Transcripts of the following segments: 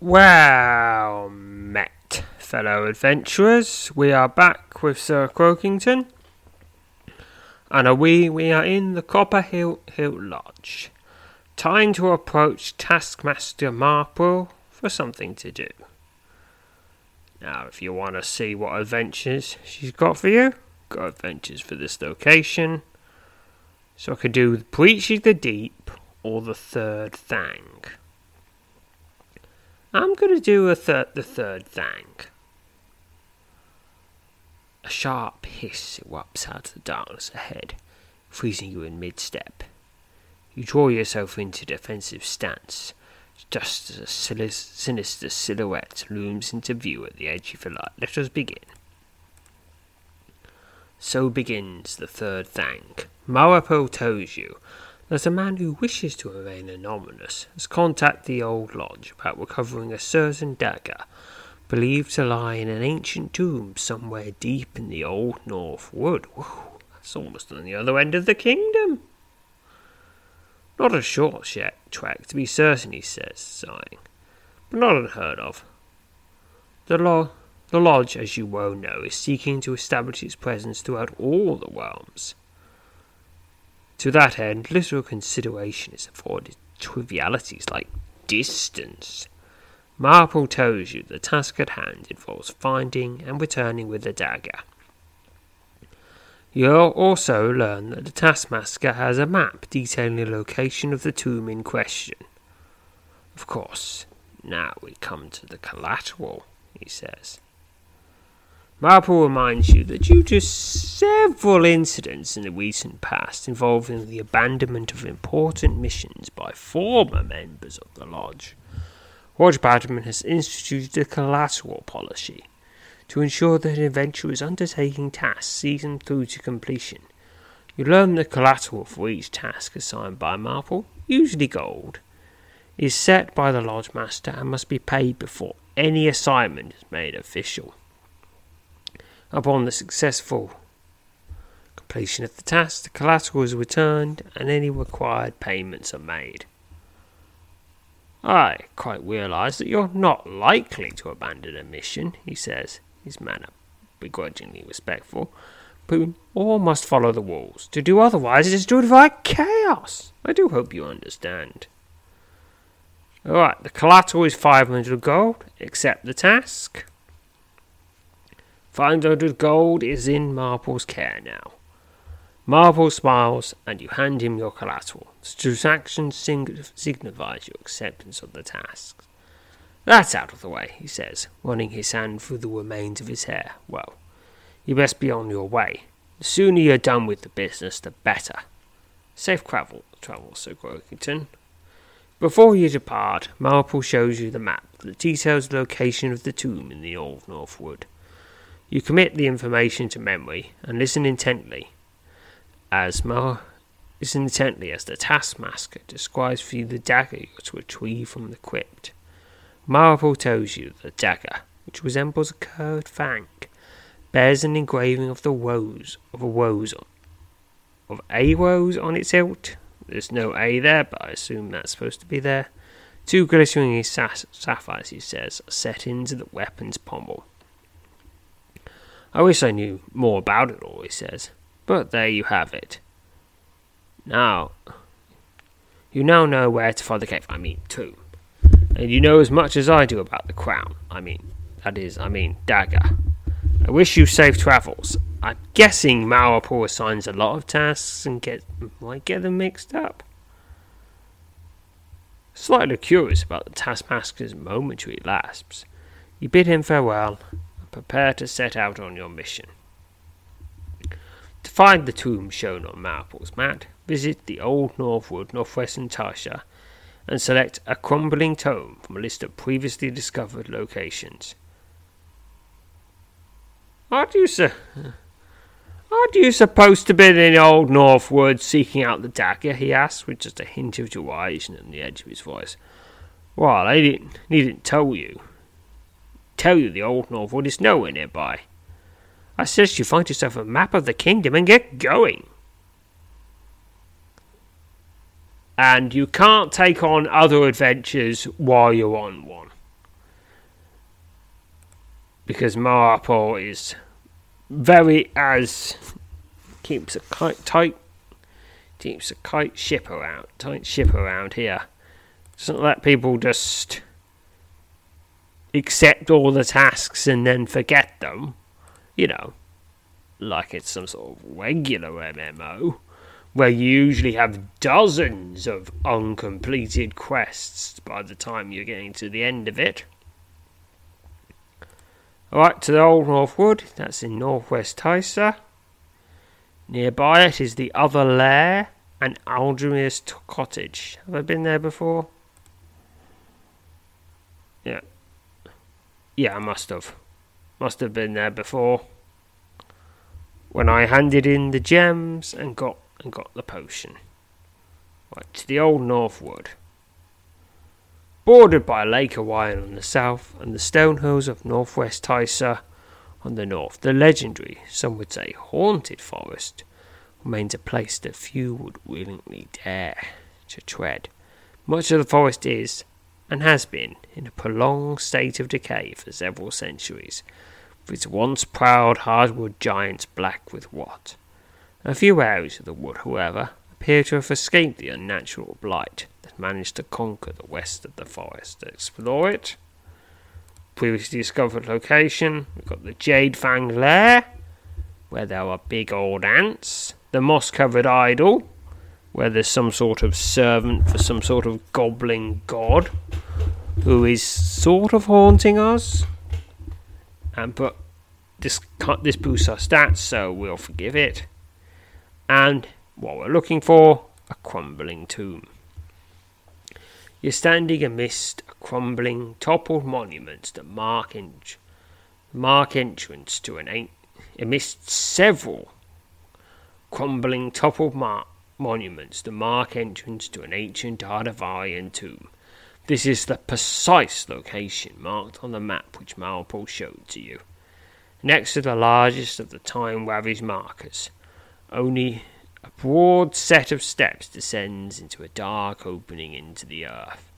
Well met, fellow adventurers. We are back with Sir Croakington. And are we we are in the Copper Hilt Hill Lodge. Time to approach Taskmaster Marple for something to do. Now if you want to see what adventures she's got for you, got adventures for this location. So I could do Breaching the Deep or the Third Fang. I'm going to do a the third thing. A sharp hiss erupts out of the darkness ahead, freezing you in mid-step. You draw yourself into defensive stance, just as a sinister silhouette looms into view at the edge of the light. Let us begin. So begins the third thing. Maripel tells you that a man who wishes to remain anonymous has contacted the old lodge about recovering a certain dagger believed to lie in an ancient tomb somewhere deep in the old North Wood. Whoa, that's almost on the other end of the kingdom. Not a short trek, to be certain, he says, sighing, but not unheard of. The, lo- the lodge, as you well know, is seeking to establish its presence throughout all the realms. To that end, little consideration is afforded trivialities like distance. Marple tells you the task at hand involves finding and returning with the dagger. You'll also learn that the taskmaster has a map detailing the location of the tomb in question. Of course, now we come to the collateral, he says. Marple reminds you that due to several incidents in the recent past involving the abandonment of important missions by former members of the Lodge, Roger Badman has instituted a collateral policy to ensure that an adventurer is undertaking tasks see them through to completion. You learn the collateral for each task assigned by Marple, usually gold, is set by the Lodge Master and must be paid before any assignment is made official. Upon the successful completion of the task, the collateral is returned and any required payments are made. I quite realise that you're not likely to abandon a mission, he says, his manner begrudgingly respectful, but we all must follow the rules. To do otherwise is to invite chaos. I do hope you understand. Alright, the collateral is 500 gold. Accept the task. 500 gold is in Marple's care now. Marple smiles and you hand him your collateral. The transaction signifies your acceptance of the task. That's out of the way, he says, running his hand through the remains of his hair. Well, you best be on your way. The sooner you're done with the business, the better. Safe travel, travel, Sir Croakington. Before you depart, Marple shows you the map that details the location of the tomb in the Old North Wood. You commit the information to memory and listen intently as Mar listen intently as the taskmaster describes for you the dagger you are to retrieve from the crypt. Marple tells you the dagger, which resembles a curved fang, bears an engraving of the woes of a rose on of a rose on its hilt. There's no A there, but I assume that's supposed to be there. Two glittering sapphires, he says, are set into the weapon's pommel. I wish I knew more about it all, he says. But there you have it. Now, you now know where to find the cave, I mean, tomb. And you know as much as I do about the crown. I mean, that is, I mean, dagger. I wish you safe travels. I'm guessing Maripel assigns a lot of tasks and get might get them mixed up. Slightly curious about the taskmaster's momentary lapse, you bid him farewell prepare to set out on your mission. To find the tomb shown on Marple's map, visit the Old Northwood Northwestern Tysa and select a crumbling tome from a list of previously discovered locations. Aren't you, sir? Aren't you supposed to be in the Old Northwood seeking out the dagger? he asked, with just a hint of derision on the edge of his voice. Well, I didn't, needn't tell you tell you the old Northwood is nowhere nearby. I suggest you find yourself a map of the kingdom and get going. And you can't take on other adventures while you're on one. because Marple is very as keeps a tight, tight keeps a tight ship around tight ship around here. Doesn't let people just accept all the tasks and then forget them. You know, like it's some sort of regular MMO where you usually have dozens of uncompleted quests by the time you're getting to the end of it. Alright, to the Old Northwood, that's in northwest Tysa. Nearby it is the other lair and Aldermir's cottage. Have I been there before? Yeah. Yeah, I must have. Must have been there before. When I handed in the gems and got and got the potion. Right, to the old Northwood. Bordered by Lake Hawaiian on the south and the stone hills of northwest Tysa on the north, the legendary, some would say haunted forest remains a place that few would willingly dare to tread. Much of the forest is, and has been, in a prolonged state of decay for several centuries, with its once proud hardwood giants black with rot. A few areas of the wood, however, appear to have escaped the unnatural blight that managed to conquer the west of the forest. To explore it, previously discovered location, we've got the Jade Fang Lair, where there are big old ants, the moss covered idol, where there's some sort of servant for some sort of goblin god who is sort of haunting us. And but this this boosts our stats, so we'll forgive it. And what we're looking for, a crumbling tomb. You're standing amidst a crumbling, toppled monument that mark, en- mark entrance to an amidst several crumbling, toppled mar- monuments that mark entrance to an ancient Ardavarian tomb. This is the precise location marked on the map which Marple showed to you. Next to the largest of the time ravaged markers, only a broad set of steps descends into a dark opening into the earth.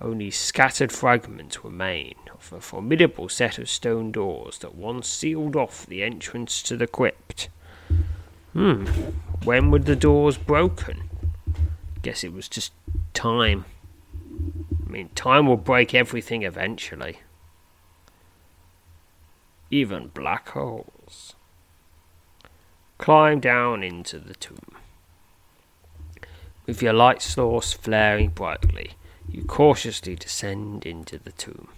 Only scattered fragments remain of a formidable set of stone doors that once sealed off the entrance to the crypt. Hmm, when were the doors broken? Guess it was just time. I mean, time will break everything eventually. Even black holes. Climb down into the tomb. With your light source flaring brightly, you cautiously descend into the tomb.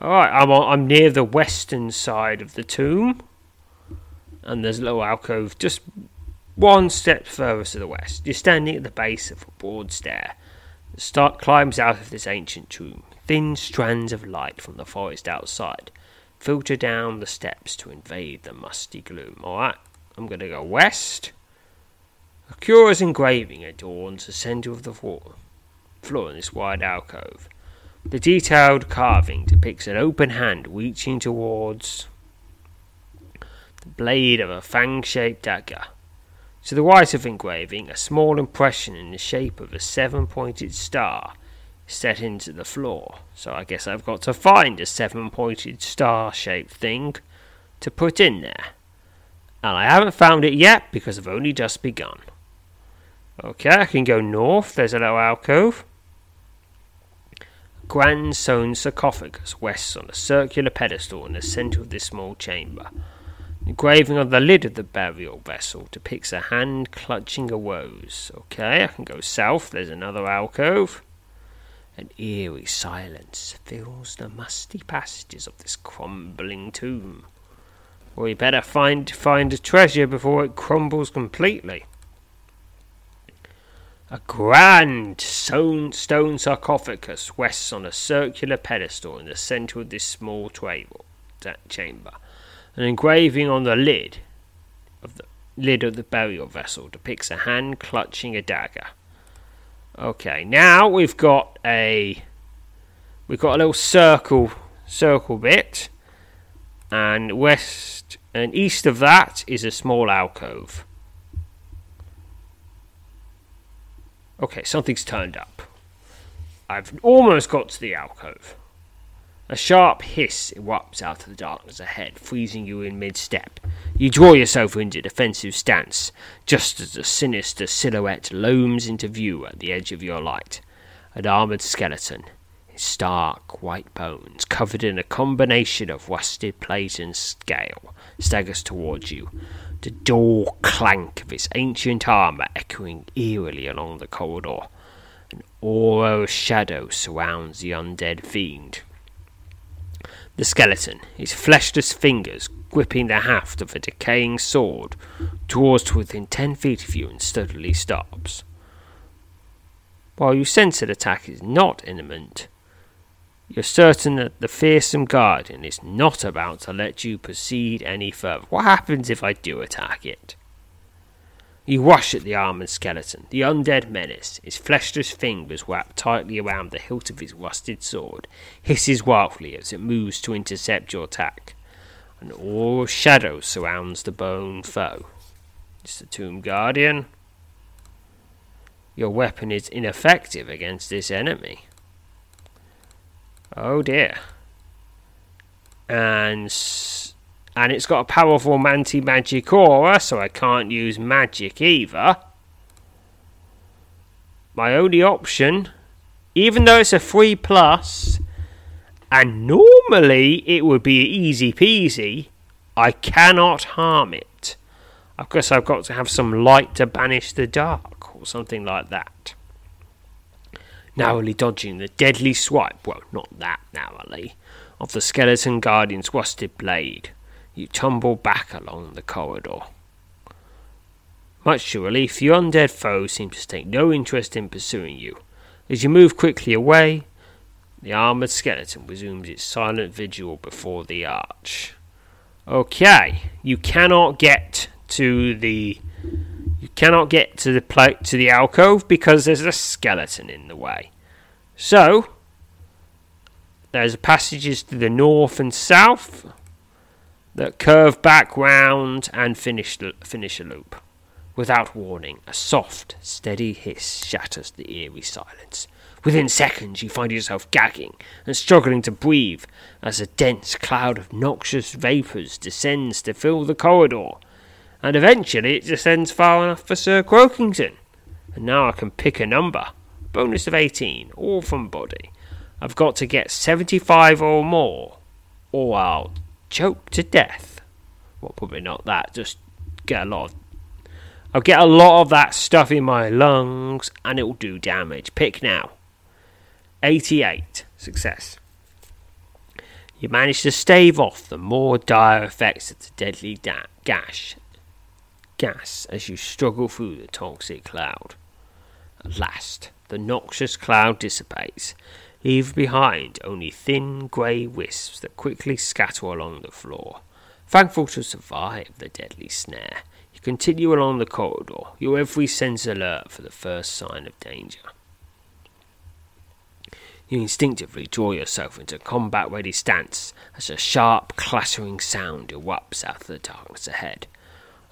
Alright, I'm, I'm near the western side of the tomb. And there's a little alcove just one step further to the west. You're standing at the base of a broad stair that start climbs out of this ancient tomb. Thin strands of light from the forest outside filter down the steps to invade the musty gloom. Alright, I'm going to go west. A curious engraving adorns the centre of the floor, floor in this wide alcove. The detailed carving depicts an open hand reaching towards the blade of a fang shaped dagger. To the right of engraving, a small impression in the shape of a seven pointed star is set into the floor. So I guess I've got to find a seven pointed star shaped thing to put in there. And I haven't found it yet because I've only just begun. Okay, I can go north. There's a little alcove grand stone sarcophagus rests on a circular pedestal in the centre of this small chamber. The engraving on the lid of the burial vessel depicts a hand clutching a rose. Okay, I can go south. There's another alcove. An eerie silence fills the musty passages of this crumbling tomb. We better find find a treasure before it crumbles completely. A grand stone, stone sarcophagus rests on a circular pedestal in the centre of this small table, chamber. An engraving on the lid of the lid of the burial vessel depicts a hand clutching a dagger. Okay, now we've got a we've got a little circle circle bit, and west and east of that is a small alcove. Okay, something's turned up. I've almost got to the alcove. A sharp hiss erupts out of the darkness ahead, freezing you in mid step. You draw yourself into defensive stance, just as a sinister silhouette looms into view at the edge of your light. An armoured skeleton, his stark white bones covered in a combination of rusted plate and scale, staggers towards you, the dull clank of its ancient armour echoing eerily along the corridor. An aura of shadow surrounds the undead fiend. The skeleton, his fleshless fingers gripping the haft of a decaying sword, draws to within ten feet of you and steadily stops. While you sense that attack is not imminent, you're certain that the fearsome guardian is not about to let you proceed any further. What happens if I do attack it? You rush at the armored skeleton, the undead menace, his fleshless fingers wrapped tightly around the hilt of his rusted sword, hisses wildly as it moves to intercept your attack. An aura of shadow surrounds the bone foe. It's the Tomb Guardian. Your weapon is ineffective against this enemy. Oh dear. And and it's got a powerful anti-magic aura, so I can't use magic either. My only option, even though it's a free plus, and normally it would be easy peasy, I cannot harm it. Of course, I've got to have some light to banish the dark, or something like that narrowly dodging the deadly swipe, well, not that narrowly, of the skeleton guardian's rusted blade, you tumble back along the corridor. Much to your relief, the undead foe seems to take no interest in pursuing you. As you move quickly away, the armoured skeleton resumes its silent vigil before the arch. Okay, you cannot get to the you cannot get to the pla- to the alcove because there's a skeleton in the way. So there's passages to the north and south that curve back round and finish finish a loop. Without warning, a soft, steady hiss shatters the eerie silence. Within seconds, you find yourself gagging and struggling to breathe as a dense cloud of noxious vapours descends to fill the corridor and eventually it descends far enough for Sir Croakington. And now I can pick a number. Bonus of 18, all from body. I've got to get 75 or more, or I'll choke to death. Well, probably not that, just get a lot of. I'll get a lot of that stuff in my lungs and it will do damage. Pick now. 88. Success. You manage to stave off the more dire effects of the deadly da- gash gas as you struggle through the toxic cloud. At last, the noxious cloud dissipates, leaving behind only thin grey wisps that quickly scatter along the floor. Thankful to survive the deadly snare, you continue along the corridor, your every sense alert for the first sign of danger. You instinctively draw yourself into combat ready stance as a sharp clattering sound erupts out of the darkness ahead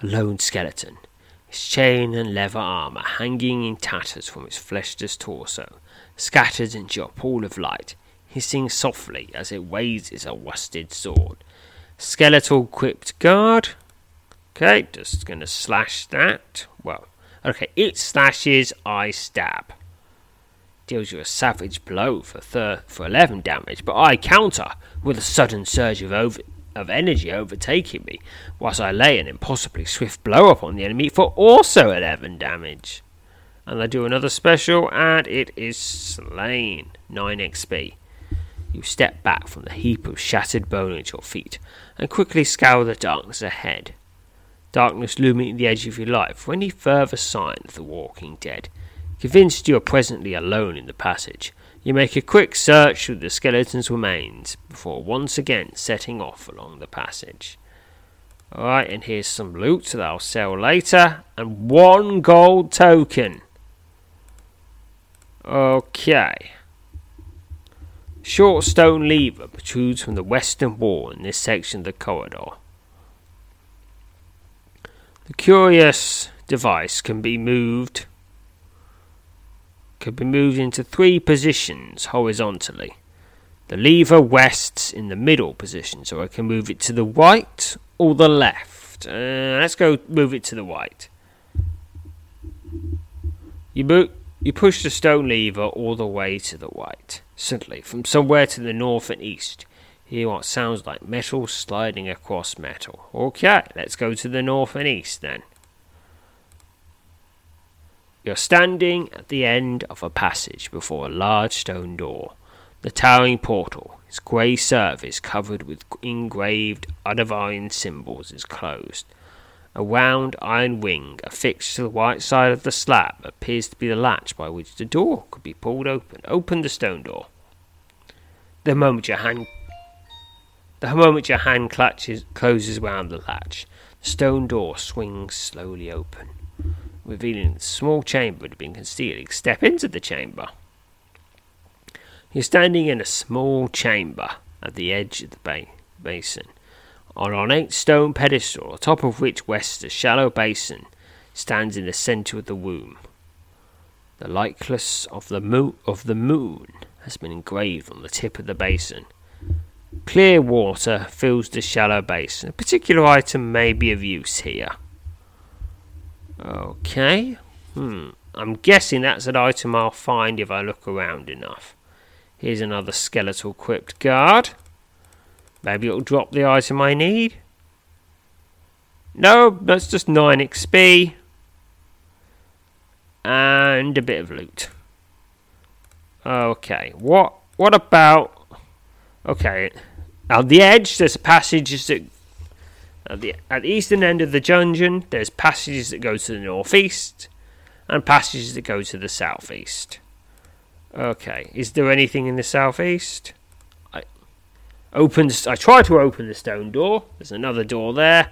a lone skeleton, his chain and leather armour hanging in tatters from its fleshless torso, scattered into a pool of light, hissing softly as it raises a rusted sword. Skeletal equipped guard. Okay, just gonna slash that. Well, okay, it slashes, I stab. Deals you a savage blow for thir- for 11 damage, but I counter with a sudden surge of over- of energy overtaking me, whilst I lay an impossibly swift blow upon the enemy for also 11 damage. And I do another special, and it is slain. 9 XP. You step back from the heap of shattered bone at your feet and quickly scour the darkness ahead. Darkness looming at the edge of your life for any further sign of the walking dead. Convinced you are presently alone in the passage, you make a quick search through the skeleton's remains before once again setting off along the passage. Alright, and here's some loot that I'll sell later, and one gold token. Okay. Short stone lever protrudes from the western wall in this section of the corridor. The curious device can be moved could be moved into three positions horizontally. The lever rests in the middle position, so I can move it to the right or the left. Uh, let's go move it to the right. You move, you push the stone lever all the way to the right. Suddenly, from somewhere to the north and east, hear what sounds like metal sliding across metal. Okay, let's go to the north and east then. You're standing at the end of a passage before a large stone door. The towering portal, its grey surface covered with engraved Ardavarian symbols, is closed. A round iron ring affixed to the right side of the slab appears to be the latch by which the door could be pulled open. Open the stone door. The moment your hand the moment your hand clutches closes round the latch, the stone door swings slowly open, revealing a small chamber had been concealed. Step into the chamber. You're standing in a small chamber at the edge of the ba- basin. On an ornate stone pedestal, atop of which rests a shallow basin, stands in the centre of the womb. The likeness of the, mo- of the moon has been engraved on the tip of the basin. Clear water fills the shallow basin. A particular item may be of use here. Okay. Hmm. I'm guessing that's an item I'll find if I look around enough. Here's another skeletal crypt guard. Maybe it'll drop the item I need. No, that's just 9 XP. And a bit of loot. Okay, what what about Okay. At the edge there's passages that at the at the eastern end of the dungeon there's passages that go to the northeast and passages that go to the southeast. Okay, is there anything in the southeast? I opens. I try to open the stone door. There's another door there.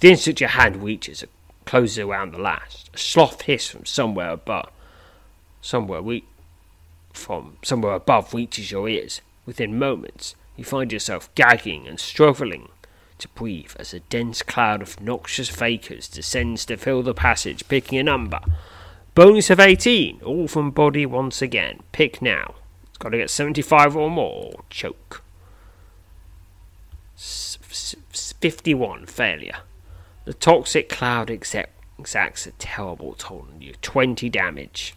The instant your hand reaches it, closes around the last. A sloth hiss from somewhere above. Somewhere we, from somewhere above reaches your ears. Within moments, you find yourself gagging and struggling to breathe as a dense cloud of noxious vapors descends to fill the passage, picking a number Bonus of 18, all from body once again. Pick now. It's got to get 75 or more. Choke. S- s- 51, failure. The toxic cloud exacts a terrible toll on you 20 damage.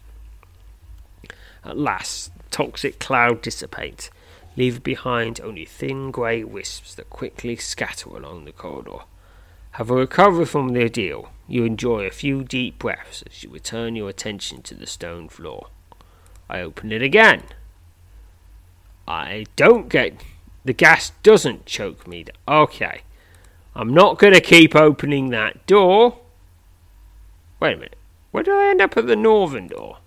At last, the toxic cloud dissipates, leaving behind only thin grey wisps that quickly scatter along the corridor. Have a recovery from the ordeal, you enjoy a few deep breaths as you return your attention to the stone floor. I open it again. I don't get. The gas doesn't choke me. Okay. I'm not going to keep opening that door. Wait a minute. Where do I end up at the northern door?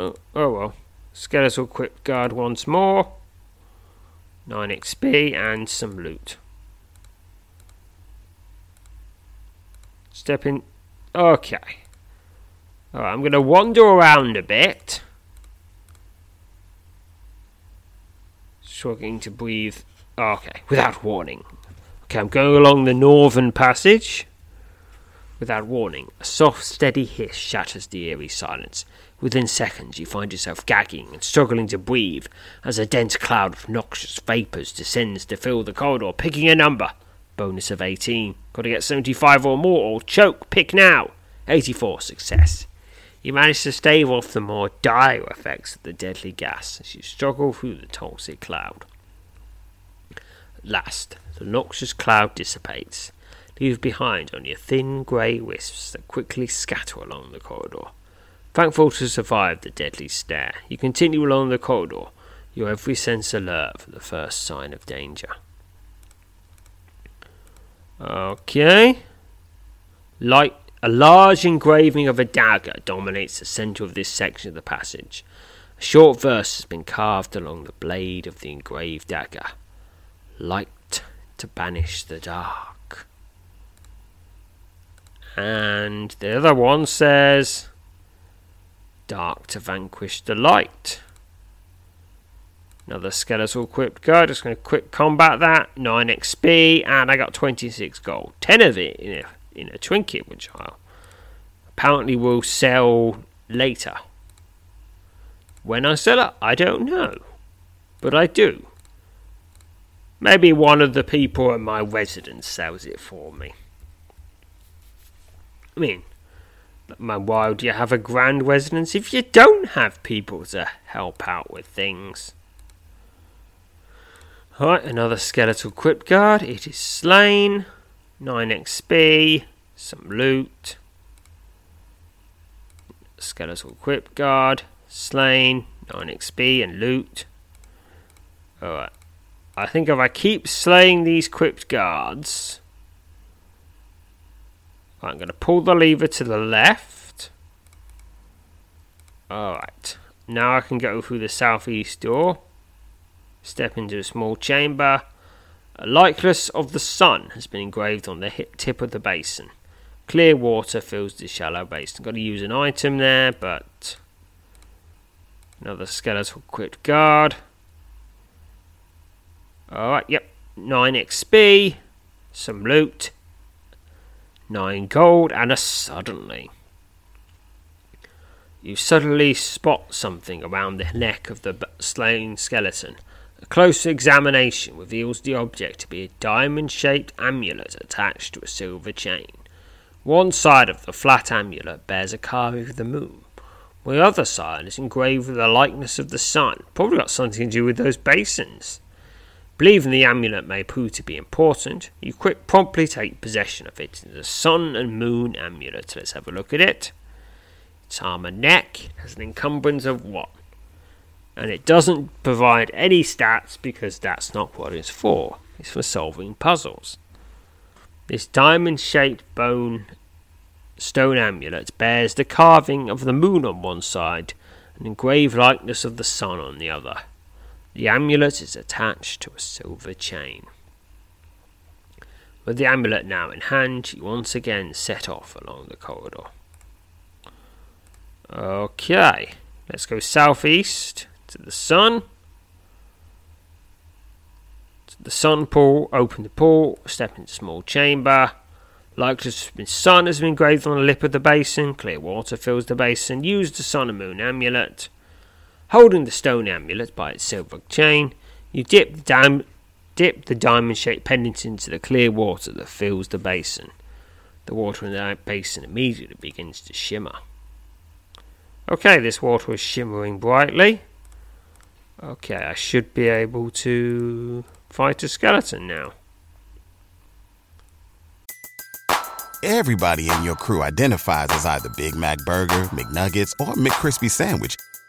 Oh, oh well. Skeletal crypt guard once more. 9 XP and some loot. Step in. Okay. Alright, I'm going to wander around a bit. Struggling to breathe. Okay, without warning. Okay, I'm going along the northern passage. Without warning, a soft, steady hiss shatters the eerie silence. Within seconds, you find yourself gagging and struggling to breathe as a dense cloud of noxious vapours descends to fill the corridor, picking a number. Bonus of 18. Got to get 75 or more, or choke. Pick now. 84. Success. You manage to stave off the more dire effects of the deadly gas as you struggle through the toxic cloud. At last, the noxious cloud dissipates, leaving behind only a thin grey wisps that quickly scatter along the corridor. Thankful to survive the deadly stare, you continue along the corridor, your every sense alert for the first sign of danger. Okay. Light, a large engraving of a dagger dominates the centre of this section of the passage. A short verse has been carved along the blade of the engraved dagger. Light to banish the dark. And the other one says dark to vanquish the light. Another skeletal equipped guy. Just going to quick combat that. 9 XP, and I got 26 gold. 10 of it in a, in a trinket, which I apparently will sell later. When I sell it, I don't know. But I do. Maybe one of the people at my residence sells it for me. I mean, man, why do you have a grand residence if you don't have people to help out with things? Alright, another skeletal crypt guard. It is slain. 9 XP. Some loot. Skeletal crypt guard. Slain. 9 XP and loot. Alright. I think if I keep slaying these crypt guards, I'm going to pull the lever to the left. Alright. Now I can go through the southeast door. Step into a small chamber. A likeness of the sun has been engraved on the tip of the basin. Clear water fills the shallow basin. Got to use an item there, but another skeletal crypt guard. Alright, yep. 9 XP, some loot, 9 gold, and a suddenly. You suddenly spot something around the neck of the slain skeleton. A closer examination reveals the object to be a diamond shaped amulet attached to a silver chain. One side of the flat amulet bears a carving of the moon, the other side is engraved with a likeness of the sun. Probably got something to do with those basins. Believing the amulet may prove to be important, you quick promptly take possession of it. It's a sun and moon amulet. Let's have a look at it. Its armor neck has an encumbrance of one. And it doesn't provide any stats because that's not what it's for. It's for solving puzzles. This diamond shaped bone stone amulet bears the carving of the moon on one side and engraved likeness of the sun on the other. The amulet is attached to a silver chain. With the amulet now in hand, you once again set off along the corridor. Okay, let's go southeast to the sun. To the sun pool, open the pool, step into small chamber. Likely the sun has been engraved on the lip of the basin. Clear water fills the basin. Use the sun and moon amulet. Holding the stone amulet by its silver chain, you dip the, dip the diamond shaped pendant into the clear water that fills the basin. The water in the basin immediately begins to shimmer. Okay, this water is shimmering brightly. Okay, I should be able to fight a skeleton now. Everybody in your crew identifies as either Big Mac Burger, McNuggets, or McCrispy Sandwich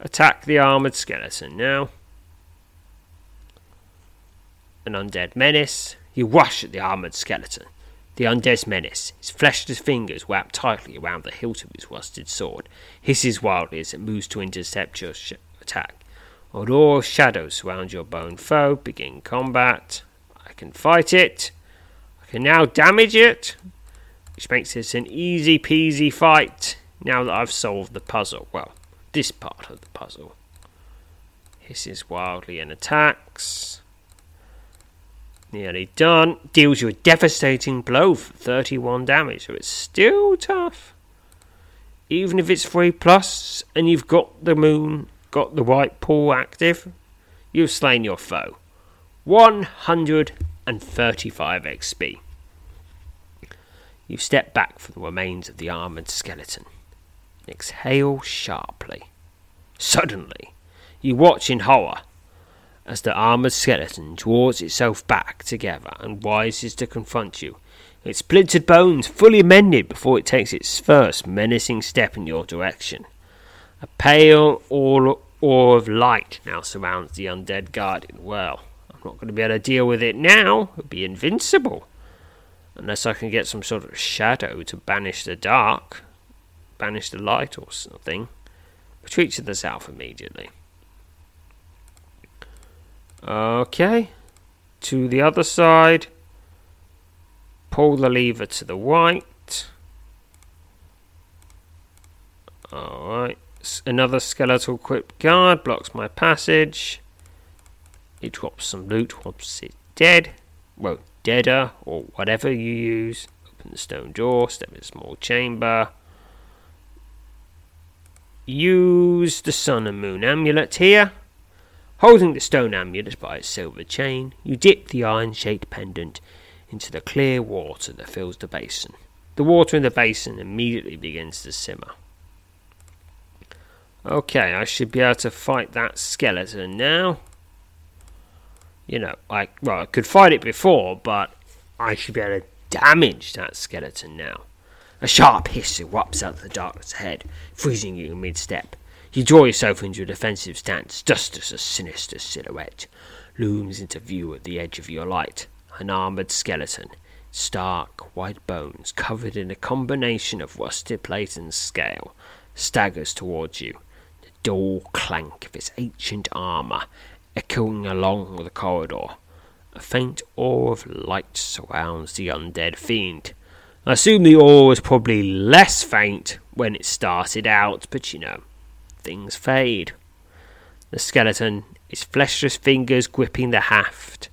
Attack the armoured skeleton now. An undead menace. You rush at the armoured skeleton. The undead menace, his fleshless fingers wrapped tightly around the hilt of his rusted sword, hisses wildly as it moves to intercept your sh- attack. Although shadows surround your bone foe, begin combat. I can fight it. I can now damage it, which makes this an easy peasy fight now that I've solved the puzzle. Well, this part of the puzzle. Hisses wildly and attacks. Nearly done. Deals you a devastating blow for 31 damage, so it's still tough. Even if it's 3 plus and you've got the moon, got the white pool active, you've slain your foe. 135 XP. You step back from the remains of the armoured skeleton exhale sharply. Suddenly, you watch in horror as the armoured skeleton draws itself back together and rises to confront you, its splintered bones fully mended before it takes its first menacing step in your direction. A pale aura of light now surrounds the undead guardian. Well, I'm not going to be able to deal with it now. It'll be invincible. Unless I can get some sort of shadow to banish the dark. Banish the light or something. Retreat to the south immediately. Okay. To the other side. Pull the lever to the right. Alright. Another skeletal equipped guard blocks my passage. It drops some loot once it's dead. Well, deader, or whatever you use. Open the stone door, step in a small chamber. Use the sun and moon amulet here. Holding the stone amulet by its silver chain, you dip the iron shaped pendant into the clear water that fills the basin. The water in the basin immediately begins to simmer. Okay, I should be able to fight that skeleton now. You know, I well, I could fight it before, but I should be able to damage that skeleton now. A sharp hiss erupts out of the darkness ahead, freezing you in mid step. You draw yourself into a defensive stance just as a sinister silhouette looms into view at the edge of your light. An armoured skeleton, stark white bones covered in a combination of rusted plate and scale, staggers towards you, the dull clank of its ancient armour echoing along the corridor. A faint aura of light surrounds the undead fiend. I assume the aura was probably less faint when it started out, but you know, things fade. The skeleton, its fleshless fingers gripping the haft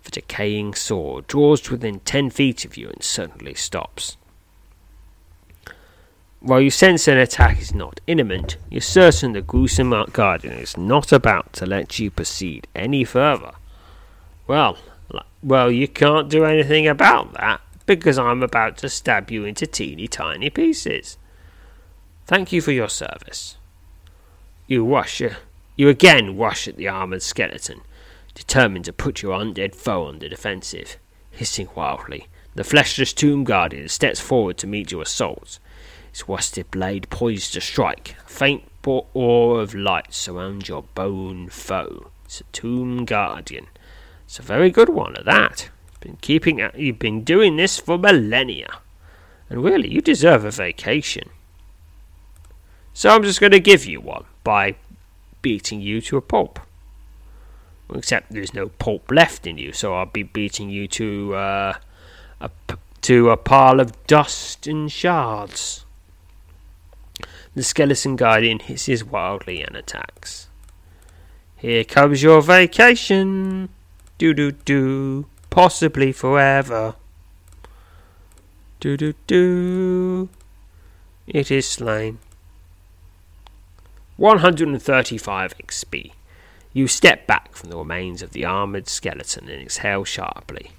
of a decaying sword, draws to within ten feet of you and suddenly stops. While you sense an attack is not imminent, you're certain the gruesome guardian is not about to let you proceed any further. Well, well, you can't do anything about that because I'm about to stab you into teeny tiny pieces. Thank you for your service. You rush, uh, you again rush at the armored skeleton, determined to put your undead foe on the defensive. Hissing wildly, the fleshless tomb guardian steps forward to meet your assault, its rusted blade poised to strike. A faint aura of light surrounds your bone foe. It's a tomb guardian. It's a very good one at that. Been keeping at, you've been doing this for millennia. And really, you deserve a vacation. So I'm just going to give you one by beating you to a pulp. Except there's no pulp left in you, so I'll be beating you to uh, a to a pile of dust and shards. The skeleton guardian hisses wildly and attacks. Here comes your vacation. Do do do. Possibly forever. Do do do. It is slain. 135 XP. You step back from the remains of the armoured skeleton and exhale sharply,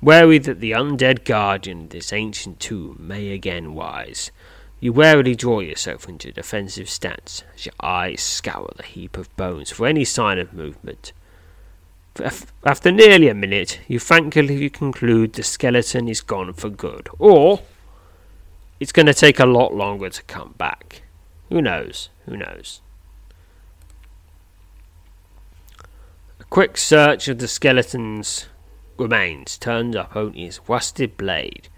wary that the undead guardian of this ancient tomb may again rise. You warily draw yourself into a defensive stance as your eyes scour the heap of bones for any sign of movement. After nearly a minute, you thankfully conclude the skeleton is gone for good, or it's going to take a lot longer to come back. Who knows? Who knows? A quick search of the skeleton's remains turned up only his rusted blade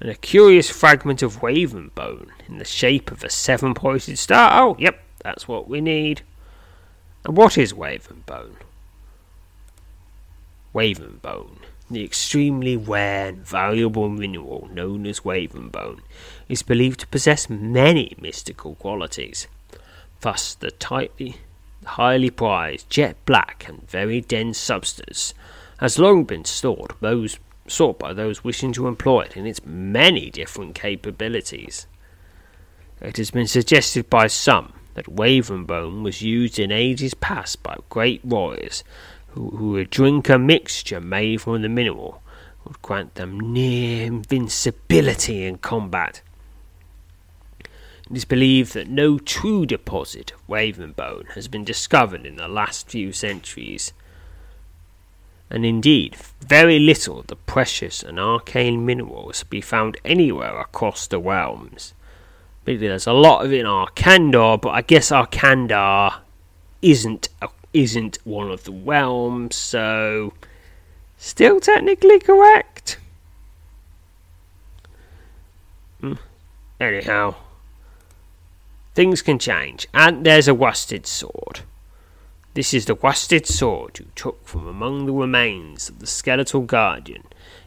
and a curious fragment of Wyvern bone in the shape of a seven pointed star. Oh, yep, that's what we need. And what is Wyvern bone? Wyvern bone, the extremely rare and valuable mineral known as Wyvern bone, is believed to possess many mystical qualities. Thus, the tightly, highly prized, jet black, and very dense substance has long been stored those sought by those wishing to employ it in its many different capabilities. It has been suggested by some that Wyvern bone was used in ages past by great warriors who, would drink a mixture made from the mineral would grant them near invincibility in combat. It is believed that no true deposit of Wyvern bone has been discovered in the last few centuries, and indeed very little of the precious and arcane minerals be found anywhere across the realms. Maybe there's a lot of it in Arkandar, but I guess Arkandar isn't a, isn't one of the realms, so still technically correct. Hmm. Anyhow, things can change. And there's a worsted sword. This is the worsted sword you took from among the remains of the skeletal guardian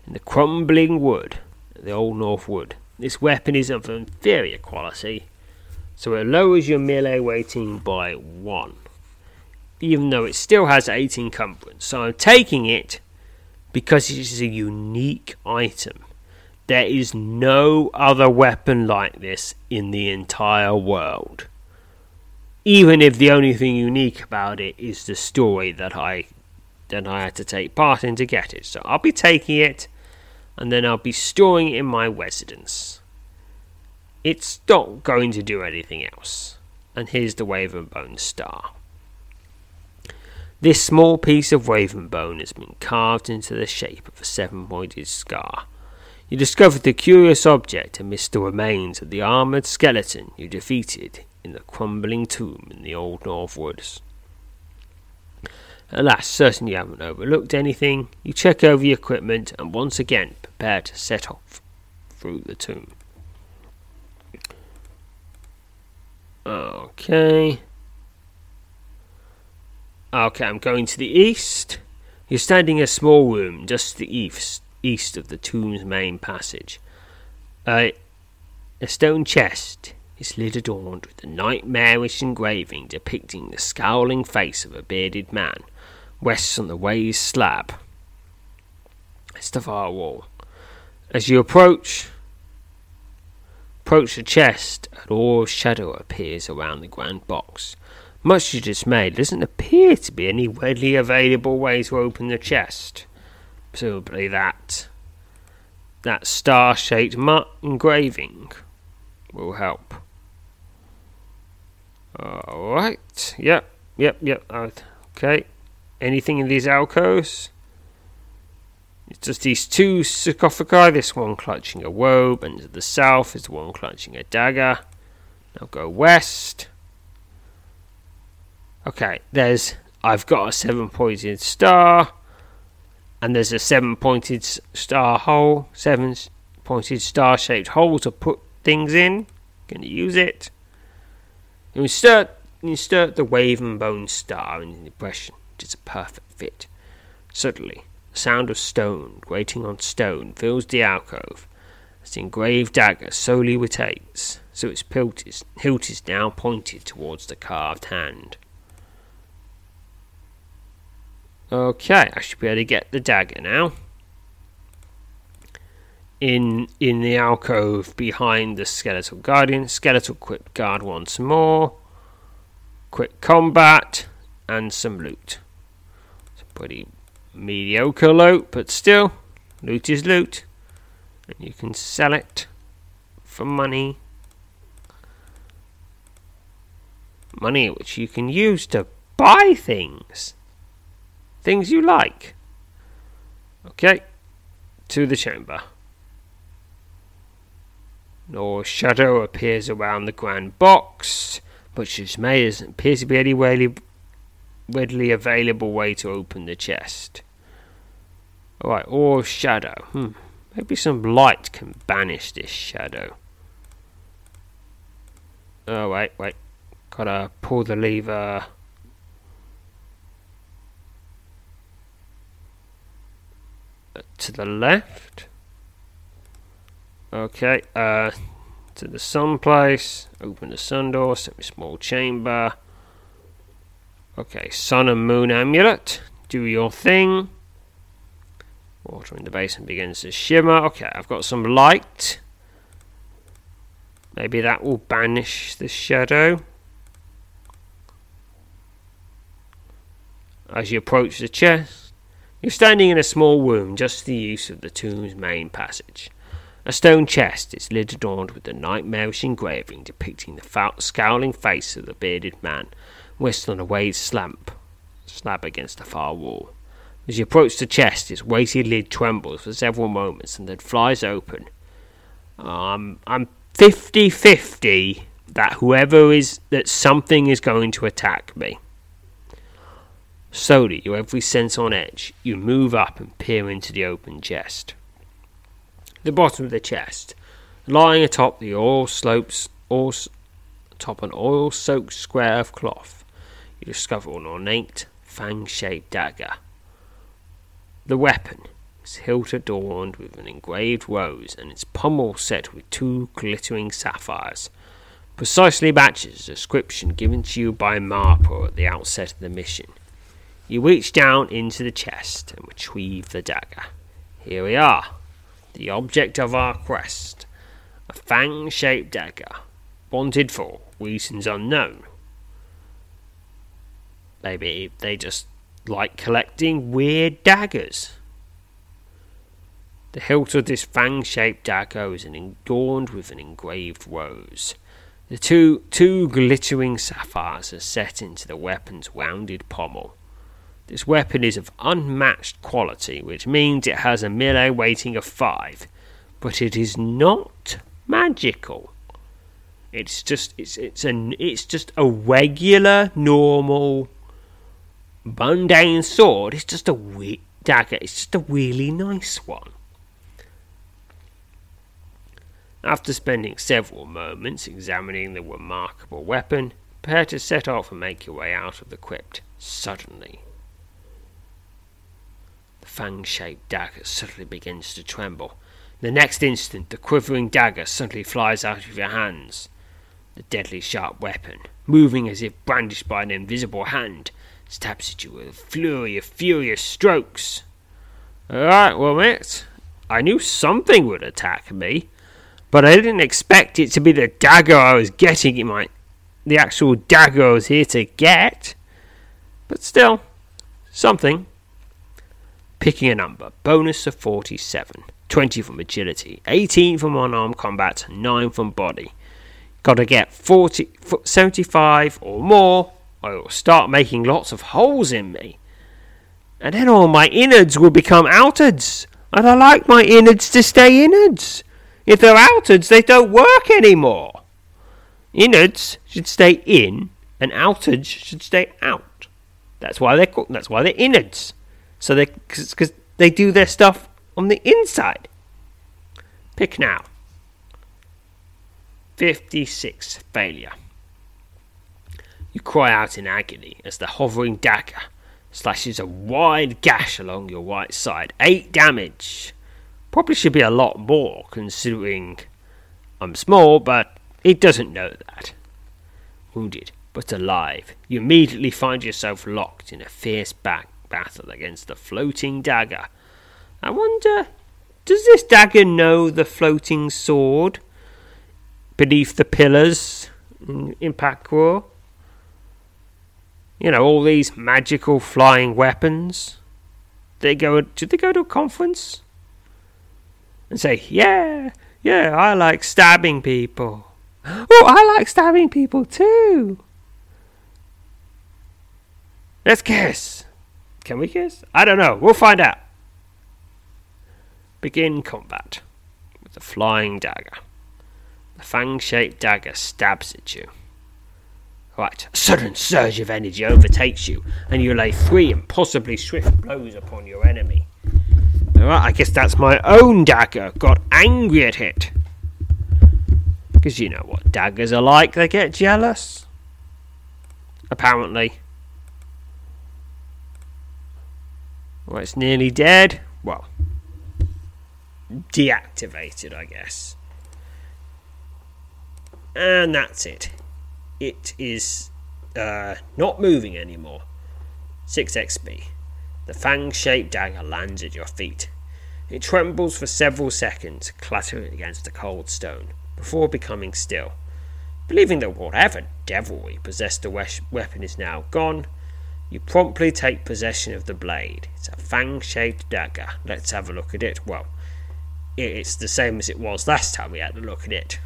in the crumbling wood, the Old North Wood. This weapon is of inferior quality, so it lowers your melee rating by one, even though it still has 8 encumbrance. So I'm taking it because it is a unique item. There is no other weapon like this in the entire world. Even if the only thing unique about it is the story that I that I had to take part in to get it. So I'll be taking it and then I'll be storing it in my residence. It's not going to do anything else. And here's the Ravenbone star. This small piece of raven bone has been carved into the shape of a seven pointed scar. You discovered the curious object amidst the remains of the armoured skeleton you defeated in the crumbling tomb in the old North Woods. Alas, certain you haven't overlooked anything, you check over your equipment and once again prepare to set off through the tomb. Okay. Okay, I'm going to the east. You're standing in a small room just to the east, east of the tomb's main passage. Uh, a stone chest is lid adorned with a nightmarish engraving depicting the scowling face of a bearded man rests on the raised slab. It's the far wall. As you approach, approach the chest, an aura of shadow appears around the grand box. Much to dismay, there doesn't appear to be any readily available way to open the chest. Presumably that that star-shaped engraving will help. All right. Yep. Yep. Yep. Okay. Anything in these alcoves? It's just these two sarcophagi. This one clutching a robe, and to the south is the one clutching a dagger. Now go west. Okay, there's. I've got a seven pointed star, and there's a seven pointed star hole, seven pointed star shaped hole to put things in. Gonna use it. Insert insert the Ravenbone star in the impression. It is a perfect fit. Suddenly, the sound of stone grating on stone fills the alcove as the engraved dagger slowly rotates, so its hilt is now pointed towards the carved hand. Okay, I should be able to get the dagger now. In in the alcove behind the skeletal guardian, skeletal quick guard once more. Quick combat and some loot. It's pretty mediocre loot, but still, loot is loot, and you can sell it for money. Money which you can use to buy things. Things you like. Okay, to the chamber. No shadow appears around the grand box, but may doesn't appear to be any readily, readily available way to open the chest. Alright, or shadow. Hmm. Maybe some light can banish this shadow. Oh, wait, wait. Gotta pull the lever. To the left. Okay, uh, to the sun place. Open the sun door, semi small chamber. Okay, sun and moon amulet. Do your thing. Water in the basin begins to shimmer. Okay, I've got some light. Maybe that will banish the shadow. As you approach the chest, you're standing in a small room just the east of the tomb's main passage. A stone chest, its lid adorned with a nightmarish engraving depicting the scowling face of the bearded man, rests on a raised slab, slab against the far wall. As you approach the chest, its weighty lid trembles for several moments and then flies open. Um, I'm 50 50 that whoever is, that something is going to attack me. Slowly, your every sense on edge, you move up and peer into the open chest. The bottom of the chest, lying atop the all slopes, all atop an oil soaked square of cloth, you discover an ornate, fang shaped dagger. The weapon its hilt adorned with an engraved rose, and its pommel set with two glittering sapphires, precisely matches the description given to you by Marple at the outset of the mission. You reach down into the chest and retrieve the dagger. Here we are, the object of our quest a fang shaped dagger, wanted for reasons unknown. Maybe they just like collecting weird daggers. The hilt of this fang shaped dagger is adorned with an engraved rose. The two, two glittering sapphires are set into the weapon's rounded pommel. This weapon is of unmatched quality, which means it has a melee weighting of 5, but it is not magical. It's just it's it's an it's just a regular normal mundane sword. It's just a we- dagger. It's just a really nice one. After spending several moments examining the remarkable weapon, prepare to set off and make your way out of the crypt. Suddenly, fang shaped dagger suddenly begins to tremble. The next instant, the quivering dagger suddenly flies out of your hands. The deadly sharp weapon, moving as if brandished by an invisible hand, stabs at you with a flurry of furious strokes. Alright, well, mate, I knew something would attack me, but I didn't expect it to be the dagger I was getting in my. the actual dagger I was here to get. But still, something. Picking a number. Bonus of 47. 20 from agility. 18 from unarmed combat. 9 from body. Gotta get 40, 75 or more, or it'll start making lots of holes in me. And then all my innards will become outards. And I like my innards to stay innards. If they're outards, they don't work anymore. Innards should stay in, and outards should stay out. That's why they're that's why they're innards. So they because they do their stuff on the inside. Pick now. 56 failure. You cry out in agony as the hovering dagger slashes a wide gash along your right side. 8 damage. Probably should be a lot more considering I'm small, but it doesn't know that. Wounded, but alive, you immediately find yourself locked in a fierce back battle against the floating dagger. I wonder, does this dagger know the floating sword beneath the pillars in, in? You know, all these magical flying weapons. They go. Did they go to a conference? and say, Yeah, yeah, I like stabbing people. Oh, I like stabbing people too. Let's kiss. Can we kiss? I don't know. We'll find out. Begin combat with the flying dagger. The fang shaped dagger stabs at you. Right, a sudden surge of energy overtakes you, and you lay three impossibly swift blows upon your enemy. Alright, I guess that's my own dagger. Got angry at it. Because you know what daggers are like, they get jealous. Apparently. Well, it's nearly dead. Well, deactivated, I guess. And that's it. It is uh, not moving anymore. 6 XP. The fang shaped dagger lands at your feet. It trembles for several seconds, clattering against the cold stone, before becoming still. Believing that whatever devilry possessed the weapon is now gone, you promptly take possession of the blade. It's a fang shaped dagger. Let's have a look at it. Well, it's the same as it was last time we had a look at it.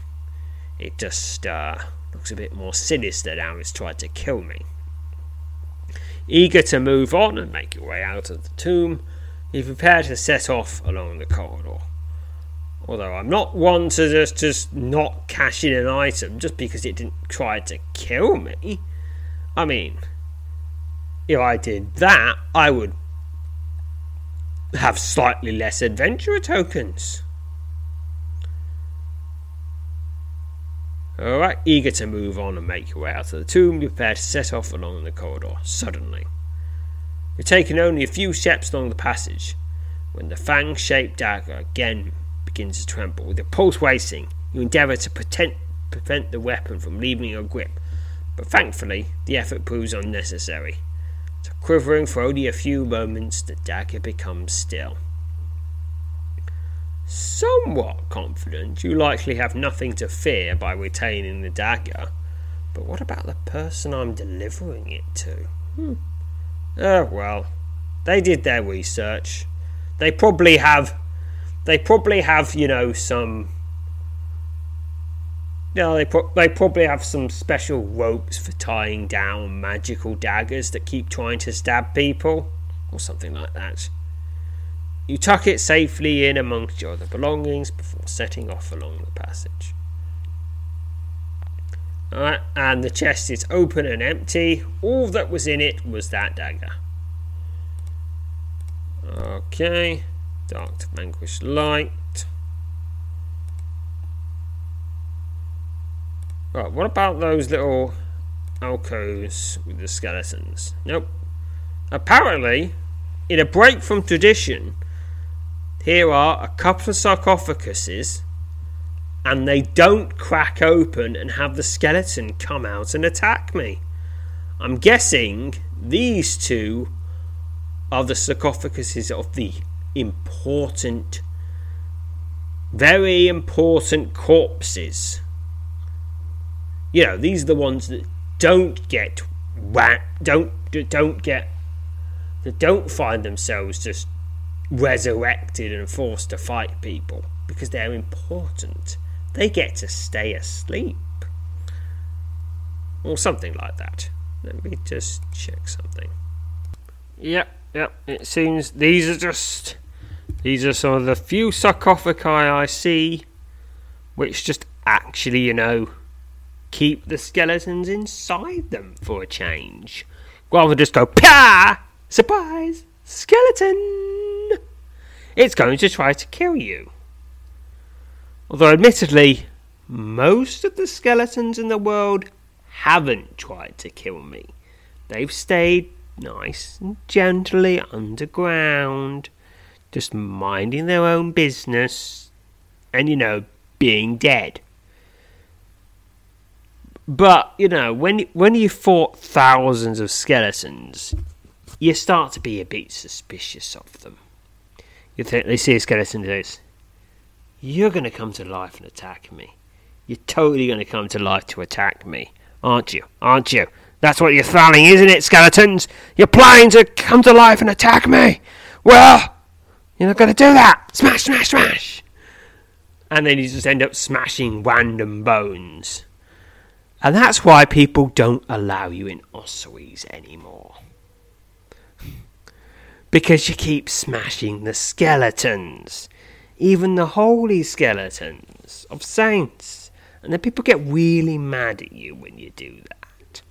It just uh, looks a bit more sinister now it's tried to kill me. Eager to move on and make your way out of the tomb, you prepare to set off along the corridor. Although I'm not one to just, just not cash in an item just because it didn't try to kill me. I mean, if I did that, I would have slightly less adventurer tokens. Alright, eager to move on and make your way out of the tomb, you prepare to set off along the corridor, suddenly. You're taking only a few steps along the passage when the fang shaped dagger again begins to tremble. With your pulse racing, you endeavour to pretend, prevent the weapon from leaving your grip, but thankfully the effort proves unnecessary. Quivering for only a few moments, the dagger becomes still. Somewhat confident, you likely have nothing to fear by retaining the dagger. But what about the person I'm delivering it to? Hmm. Oh well, they did their research. They probably have. They probably have, you know, some. Know, they, pro- they probably have some special ropes for tying down magical daggers that keep trying to stab people, or something like that. You tuck it safely in amongst your other belongings before setting off along the passage. Alright, and the chest is open and empty. All that was in it was that dagger. Okay, dark to vanquish light. Right, what about those little alcoves with the skeletons? Nope. Apparently, in a break from tradition, here are a couple of sarcophaguses and they don't crack open and have the skeleton come out and attack me. I'm guessing these two are the sarcophaguses of the important, very important corpses. You know, these are the ones that don't get whack, don't don't get that don't find themselves just resurrected and forced to fight people because they're important. They get to stay asleep. Or something like that. Let me just check something. Yep, yep. It seems these are just. These are some of the few sarcophagi I see which just actually, you know, keep the skeletons inside them for a change. Rather than just go, Pah! Surprise! Skeleton! It's going to try to kill you. Although, admittedly, most of the skeletons in the world haven't tried to kill me. They've stayed nice and gently underground, just minding their own business, and, you know, being dead. But, you know, when, when you fought thousands of skeletons, you start to be a bit suspicious of them. You think they see a skeleton and goes, You're going to come to life and attack me. You're totally going to come to life to attack me, aren't you? Aren't you? That's what you're planning, isn't it, skeletons? You're planning to come to life and attack me. Well, you're not going to do that. Smash, smash, smash. And then you just end up smashing random bones. And that's why people don't allow you in ossuaries anymore because you keep smashing the skeletons, even the holy skeletons of saints. And then people get really mad at you when you do that.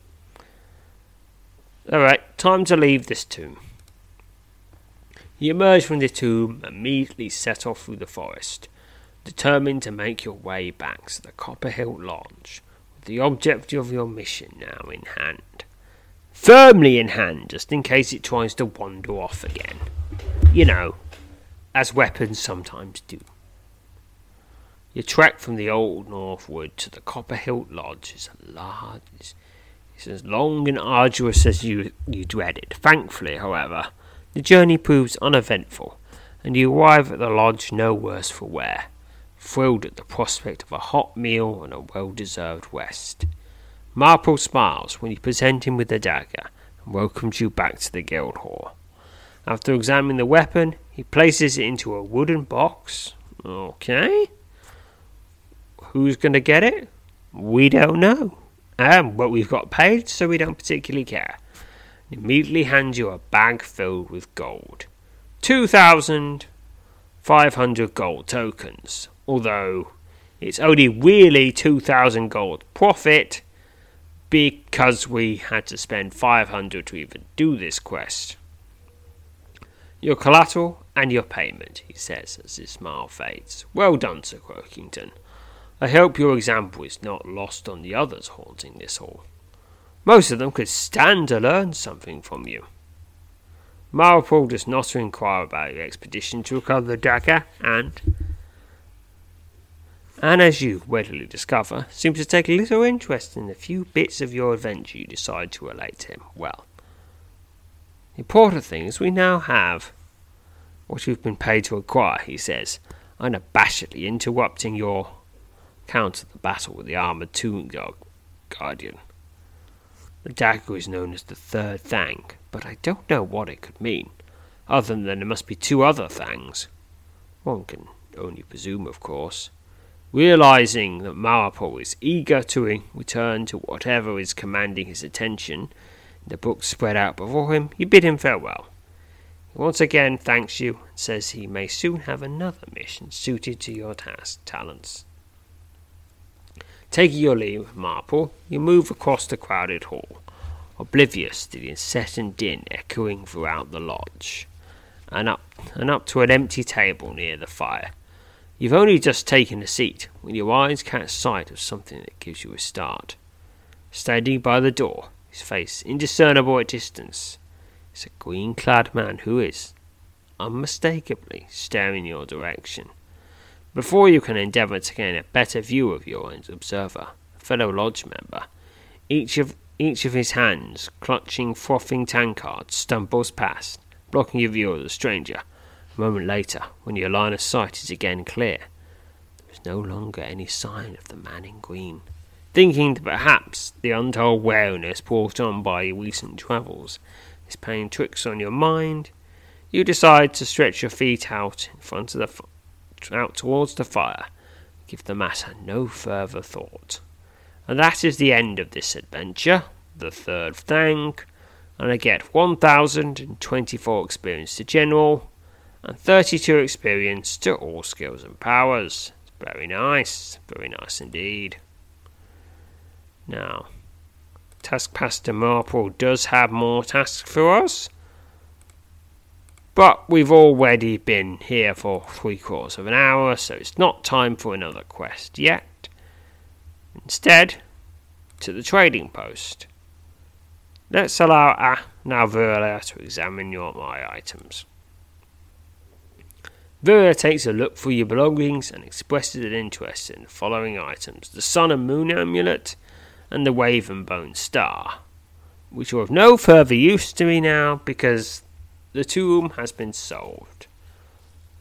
Alright, time to leave this tomb. You emerge from the tomb and immediately set off through the forest, determined to make your way back to the Copper Hilt Lodge, the object of your mission now in hand firmly in hand just in case it tries to wander off again. You know, as weapons sometimes do. Your trek from the old Northwood to the Copper Hilt Lodge is a large. It's as long and arduous as you, you dreaded. Thankfully, however, the journey proves uneventful, and you arrive at the lodge no worse for wear, thrilled at the prospect of a hot meal and a well deserved rest. Marple smiles when you present him with the dagger and welcomes you back to the guild hall. After examining the weapon, he places it into a wooden box. Okay. Who's going to get it? We don't know. Um, but we've got paid, so we don't particularly care. Immediately hands you a bag filled with gold. 2,500 gold tokens. Although it's only really 2,000 gold profit because we had to spend 500 to even do this quest. Your collateral and your payment, he says as his smile fades. Well done, Sir Croakington. I hope your example is not lost on the others haunting this hall. Most of them could stand to learn something from you. Marple does not inquire about your expedition to recover the dagger, and, and as you readily discover, seems to take a little interest in the few bits of your adventure you decide to relate to him. Well, the important thing is we now have what you've been paid to acquire, he says, unabashedly interrupting your account of the battle with the armored tomb guardian. The dagger is known as the Third Fang, but I don't know what it could mean, other than there must be two other Fangs. One can only presume, of course. Realizing that Marple is eager to return to whatever is commanding his attention, the book spread out before him, he bid him farewell. He once again thanks you and says he may soon have another mission suited to your task talents. Taking your leave Marple, you move across the crowded hall, oblivious to the incessant din echoing throughout the lodge, and up and up to an empty table near the fire. You've only just taken a seat when your eyes catch sight of something that gives you a start. Standing by the door, his face indiscernible at distance, is a green clad man who is, unmistakably, staring your direction. Before you can endeavour to gain a better view of your observer, a fellow lodge member, each of each of his hands clutching frothing tankards stumbles past, blocking your view of the stranger. A moment later, when your line of sight is again clear, there is no longer any sign of the man in green. Thinking that perhaps the untold weariness brought on by your recent travels is playing tricks on your mind, you decide to stretch your feet out in front of the out towards the fire, give the matter no further thought. And that is the end of this adventure, the third fang, and I get 1024 experience to general, and 32 experience to all skills and powers. Very nice, very nice indeed. Now, Taskmaster Marple does have more tasks for us, but we've already been here for three quarters of an hour, so it's not time for another quest yet. Instead, to the trading post. Let's allow ah, now Verla to examine your my items. Verla takes a look through your belongings and expresses an interest in the following items the Sun and Moon Amulet and the Ravenbone Star, which are of no further use to me now because the tomb has been solved.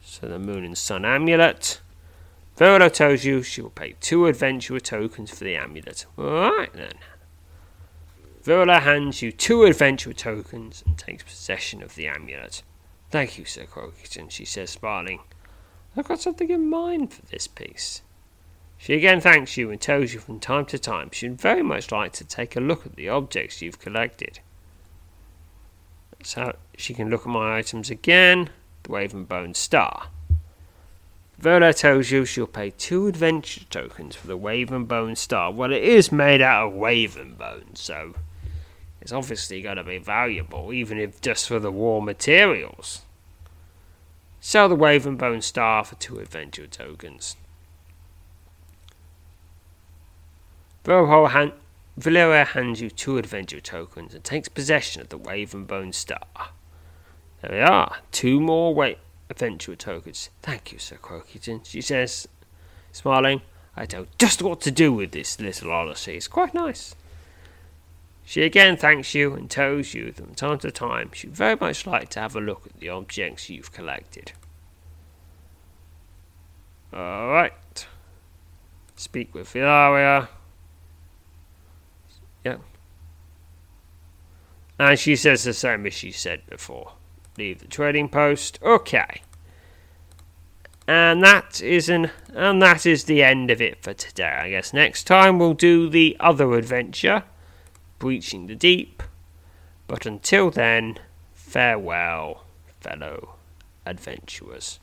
So the moon and sun amulet. Verla tells you she will pay two adventurer tokens for the amulet. Alright then. Verla hands you two adventurer tokens and takes possession of the amulet. Thank you, Sir Croakington, she says, smiling. I've got something in mind for this piece. She again thanks you and tells you from time to time she'd very much like to take a look at the objects you've collected. So she can look at my items again. The Ravenbone Star. Verla tells you she'll pay two adventure tokens for the Ravenbone Star. Well, it is made out of raven bone, so it's obviously going to be valuable, even if just for the raw materials. Sell the Ravenbone Star for two adventure tokens. Verla hands you two adventure tokens and takes possession of the Ravenbone Star. There we are, two more wa- adventure tokens. Thank you, Sir Croakington, she says, smiling. I know just what to do with this little odyssey. It's quite nice. She again thanks you and tells you that from time to time she'd very much like to have a look at the objects you've collected. Alright. Speak with Hilaria. Yeah. And she says the same as she said before. Leave the trading post. Okay. And that is an and that is the end of it for today. I guess next time we'll do the other adventure, breaching the deep. But until then, farewell, fellow adventurers.